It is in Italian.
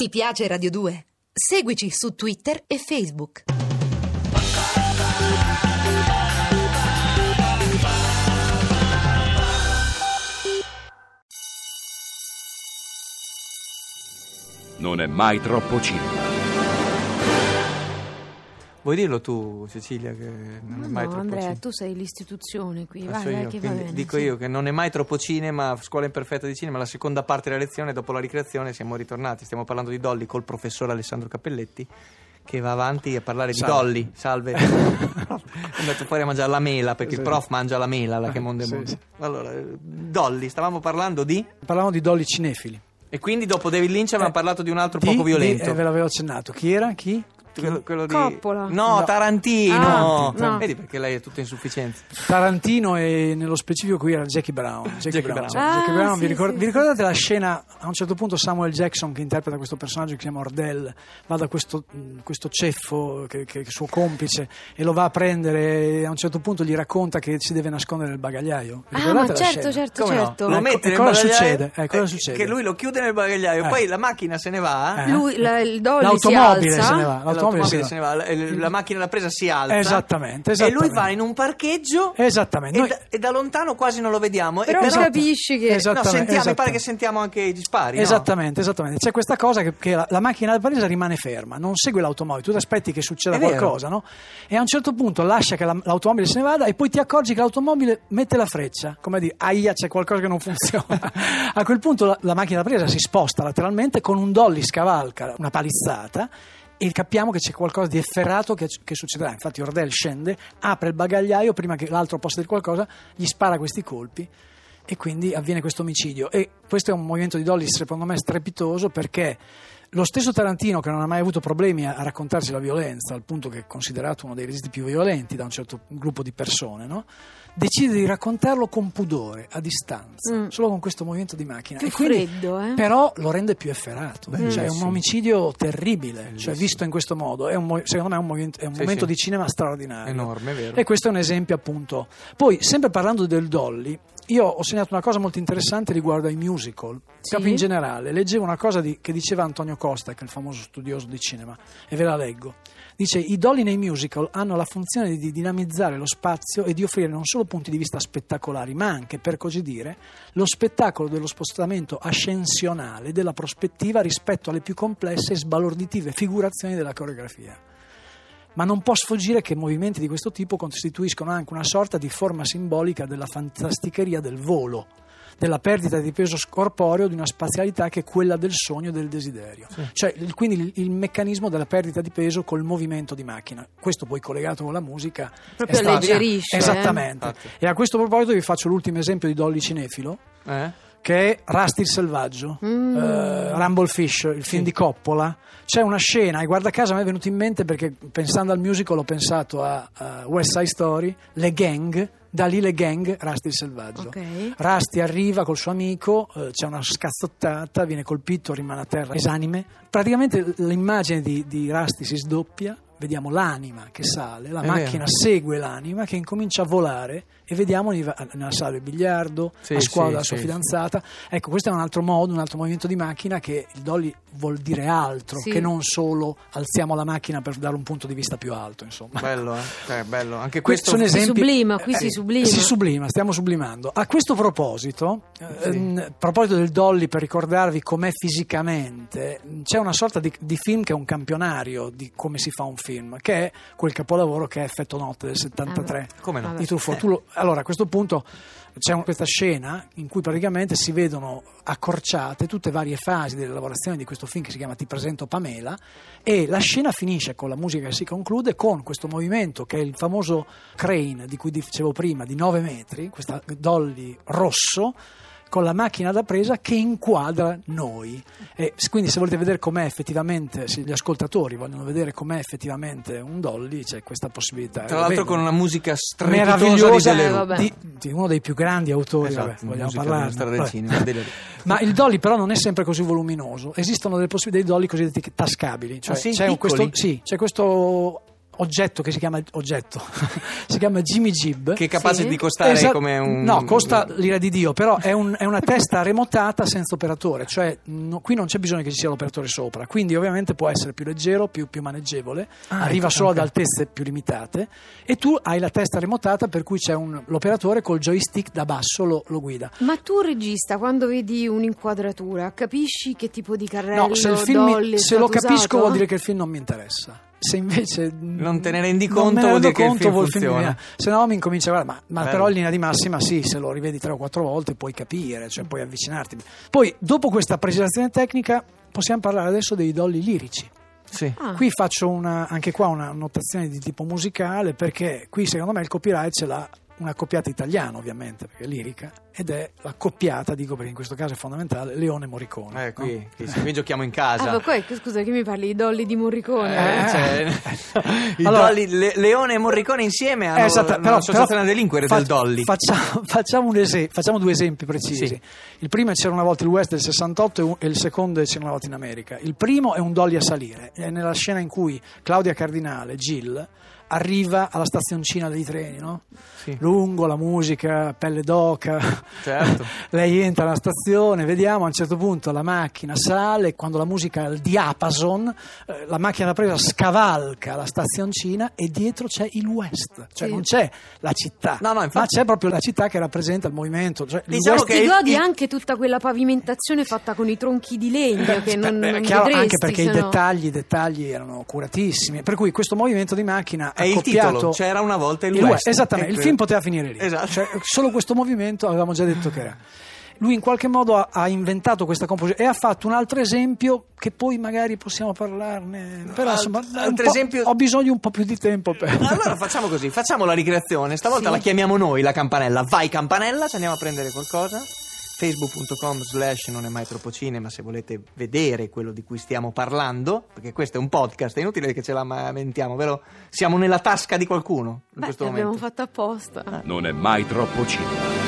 Ti piace Radio 2? Seguici su Twitter e Facebook. Non è mai troppo cinema. Vuoi dirlo tu, Cecilia, che non Ma è mai no, troppo Andrea, cinema? tu sei l'istituzione qui, vai, dai, io, che va quindi bene. dico sì. io che non è mai troppo cinema, scuola imperfetta di cinema, la seconda parte della lezione, dopo la ricreazione siamo ritornati, stiamo parlando di Dolly col professor Alessandro Cappelletti che va avanti a parlare di Salve. Dolly, salve, è andato fuori a mangiare la mela perché il Sì. prof mangia la mela, la che mondo è Sì, mondo. sì. Allora, eh, Dolly, stavamo parlando di... Parlavamo di Dolly cinefili. E quindi dopo David Lynch avevamo Eh, parlato di un altro Di- poco di- violento. eh, ve l'avevo accennato. Chi era? Chi? Quello, quello di... Coppola. No, No. Tarantino. Ah, no. Vedi perché lei è tutta insufficienza. Tarantino e nello specifico qui era Jackie Brown. Jackie, Jackie Brown. Brown. Ah, Jackie Brown, sì, vi, ricor- sì, vi ricordate la scena a un certo punto Samuel Jackson che interpreta questo personaggio che si chiama Ordell va da questo, questo ceffo che, che è suo complice e lo va a prendere e a un certo punto gli racconta che si deve nascondere nel bagagliaio. Vi Ah, certo, scena? certo, Come no? certo. Lo Ecco, mette e nel cosa succede? Eh, cosa eh, succede? Che lui lo chiude nel bagagliaio, Eh. poi la macchina se ne va. Eh. Lui, la- il Dolly L'automobile si alza. se ne va. L'automobile se ne se ne va, la, macchina da presa si alza. Esattamente, E esattamente. lui va in un parcheggio. Esattamente. E, Noi- da, e da lontano quasi non lo vediamo. Però e non capisci che... No, sentiamo, mi pare esattamente. che sentiamo anche i dispari. no? Esattamente, esattamente. C'è questa cosa che, che la, la macchina da presa rimane ferma, non segue l'automobile, tu ti aspetti che succeda È vero. qualcosa, no? E a un certo punto lascia che la- l'automobile se ne vada e poi ti accorgi che l'automobile mette la freccia, come a dire, aia, c'è qualcosa che non funziona. a quel punto la, la macchina da presa si sposta lateralmente con un dolly scavalca una palizzata e capiamo che c'è qualcosa di efferrato che, che succederà. Infatti Ordell scende, apre il bagagliaio prima che l'altro possa dire qualcosa, gli spara questi colpi e quindi avviene questo omicidio. E questo è un movimento di Dolly secondo me strepitoso perché lo stesso Tarantino, che non ha mai avuto problemi a, raccontarsi la violenza, al punto che è considerato uno dei registi più violenti da un certo gruppo di persone, no? decide di raccontarlo con pudore, a distanza, Mm. solo con questo movimento di macchina. Più e quindi, freddo, eh? Però lo rende più efferato. Bellissimo. Cioè, è un omicidio terribile, cioè, visto in questo modo. È un secondo me è un, movimento- è un Sì, momento sì. di cinema straordinario. Enorme, vero. E questo è un esempio appunto. Poi, sempre parlando del Dolly, io ho segnato una cosa molto interessante riguardo ai musical, Sì. proprio in generale. Leggevo una cosa di- che diceva Antonio Costa, che è il famoso studioso di cinema, e ve la leggo. Dice: I Dolly nei musical hanno la funzione di dinamizzare lo spazio e di offrire non solo punti di vista spettacolari, ma anche, per così dire, lo spettacolo dello spostamento ascensionale della prospettiva rispetto alle più complesse e sbalorditive figurazioni della coreografia ma non può sfuggire che movimenti di questo tipo costituiscono anche una sorta di forma simbolica della fantasticheria del volo, della perdita di peso corporeo di una spazialità che è quella del sogno e del desiderio. Cioè, il- quindi il, il meccanismo della perdita di peso col movimento di macchina. Questo poi collegato con la musica Proprio alleggerisce, eh? Esattamente. Infatti. E a questo proposito vi faccio l'ultimo esempio di Dolly Cinefilo Eh? Che è Rusty il selvaggio, Mm. eh, Rumble Fish, il film di Coppola. C'è una scena, e guarda caso a me è venuto in mente perché pensando al musical ho pensato a, a West Side Story, le gang, da lì le gang, Rusty il selvaggio. Ok. Rusty arriva col suo amico, eh, c'è una scazzottata, viene colpito, rimane a terra esanime. Praticamente l'immagine di, di Rusty si sdoppia, vediamo l'anima che sale, la È macchina vero. segue l'anima che incomincia a volare e vediamo nella sala del biliardo, Sì, a scuola sì, sua sì, fidanzata. Ecco, questo è un altro modo, un altro movimento di macchina che il dolly vuol dire altro Sì. che non solo alziamo la macchina per dare un punto di vista più alto, insomma. Bello, eh? Cioè, bello. Anche Questi questo... sono Si esempi- sublima, qui eh, si sublima. Si sublima, stiamo sublimando. A questo proposito, ehm, a proposito del Dolly, per ricordarvi com'è fisicamente, c'è una sorta di, di film che è un campionario di come si fa un film, che è quel capolavoro che è Effetto Notte del 73 Come no? Di Truffaut. Lo- allora, a questo punto c'è un- questa scena in cui praticamente si vedono accorciate tutte varie fasi delle lavorazioni di questo film che si chiama Ti presento Pamela e la scena finisce con la musica che si conclude con questo movimento che è il famoso crane di cui dicevo prima di 9 metri, questa dolly rosso con la macchina da presa che inquadra noi. E quindi se volete vedere com'è effettivamente, se gli ascoltatori vogliono vedere com'è effettivamente un dolly, c'è questa possibilità. Tra l'altro con una musica strepitosa meravigliosa di. Eh, di, di uno dei più grandi autori, Esatto, vabbè, vogliamo Deleru. Ma il dolly però non è sempre così voluminoso, esistono delle possibilità di dolly cosiddetti tascabili, cioè Ah, sì? c'è, questo, Piccoli? sì, c'è questo oggetto che si chiama oggetto si chiama Jimmy Jib Che è capace Sì. di costare Esa- come un... No, costa l'ira di Dio, però è, un- è una testa remotata senza operatore, cioè no- qui non c'è bisogno che ci sia l'operatore sopra, quindi ovviamente può essere più leggero, più, più maneggevole, Ah, arriva ecco, solo ok. ad altezze più limitate e tu hai la testa remotata per cui c'è un- l'operatore col joystick da basso lo, lo guida. Ma tu regista, quando vedi un'inquadratura, capisci che tipo di carrello, No, se, il film mi- se lo capisco usato? vuol dire che il film non mi interessa. Se invece Non te ne rendi non conto me ne vuol rendo dire che il conto, film vuol viene- se no mi incomincia a guardare, ma, ma però in linea di massima sì, se lo rivedi tre o quattro volte puoi capire, cioè puoi avvicinarti. Poi dopo questa precisazione tecnica possiamo parlare adesso dei dolly lirici. Sì. Ah, Qui faccio una- anche qua una notazione di tipo musicale perché qui secondo me il copyright ce l'ha una coppiata italiana ovviamente perché è lirica ed è la coppiata, dico perché in questo caso è fondamentale, Leone Morricone. Eh, no? qui, qui, qui giochiamo in Ah, casa. ma poi, scusa, che mi parli? I dolly di Morricone? Eh, Eh. cioè, i Allora- Dolly- Le- Leone e Morricone insieme hanno Eh, esatto, però- un'associazione a delinquere fa- del Dolly. Facciamo, facciamo un ese- facciamo due esempi precisi. Sì. Il primo è C'era una volta il West del 68 e un- e il secondo è C'era una volta in America. Il primo è un dolly a salire, è nella scena in cui Claudia Cardinale, Jill, arriva alla stazioncina dei treni, no? Sì. Lungo, la musica, pelle d'oca. Certo. Lei entra alla stazione, vediamo a un certo punto la macchina sale, quando la musica è al diapason, eh, la macchina da presa scavalca la stazioncina e dietro c'è il West, cioè Sì. non c'è la città, No, no, infatti- ma c'è proprio la città che rappresenta il movimento. Cioè, Diciamo che godi il- anche tutta quella pavimentazione fatta con i tronchi di legno che non, Beh, non chiaro, vedresti, anche perché i dettagli, i dettagli erano curatissimi, per cui questo movimento di macchina È il titolo, c'era una volta il il West. West, esattamente, il film poteva finire lì. Esatto. Cioè, solo questo movimento avevamo già detto che era. Lui in qualche modo ha, ha inventato questa composizione e ha fatto un altro esempio che poi magari possiamo parlarne. Però Alt- insomma, è un altro po'- esempio- ho bisogno di un po' più di tempo per. Allora facciamo così, facciamo la ricreazione. Stavolta Sì. la chiamiamo noi la campanella. Vai campanella, ci andiamo a prendere qualcosa. Facebook.com slash non è mai troppo cinema se volete vedere quello di cui stiamo parlando, perché questo è un podcast, è inutile che ce la lamentiamo, vero? Siamo nella tasca di qualcuno in Beh, questo l'abbiamo momento. fatto apposta. Non è mai troppo cinema.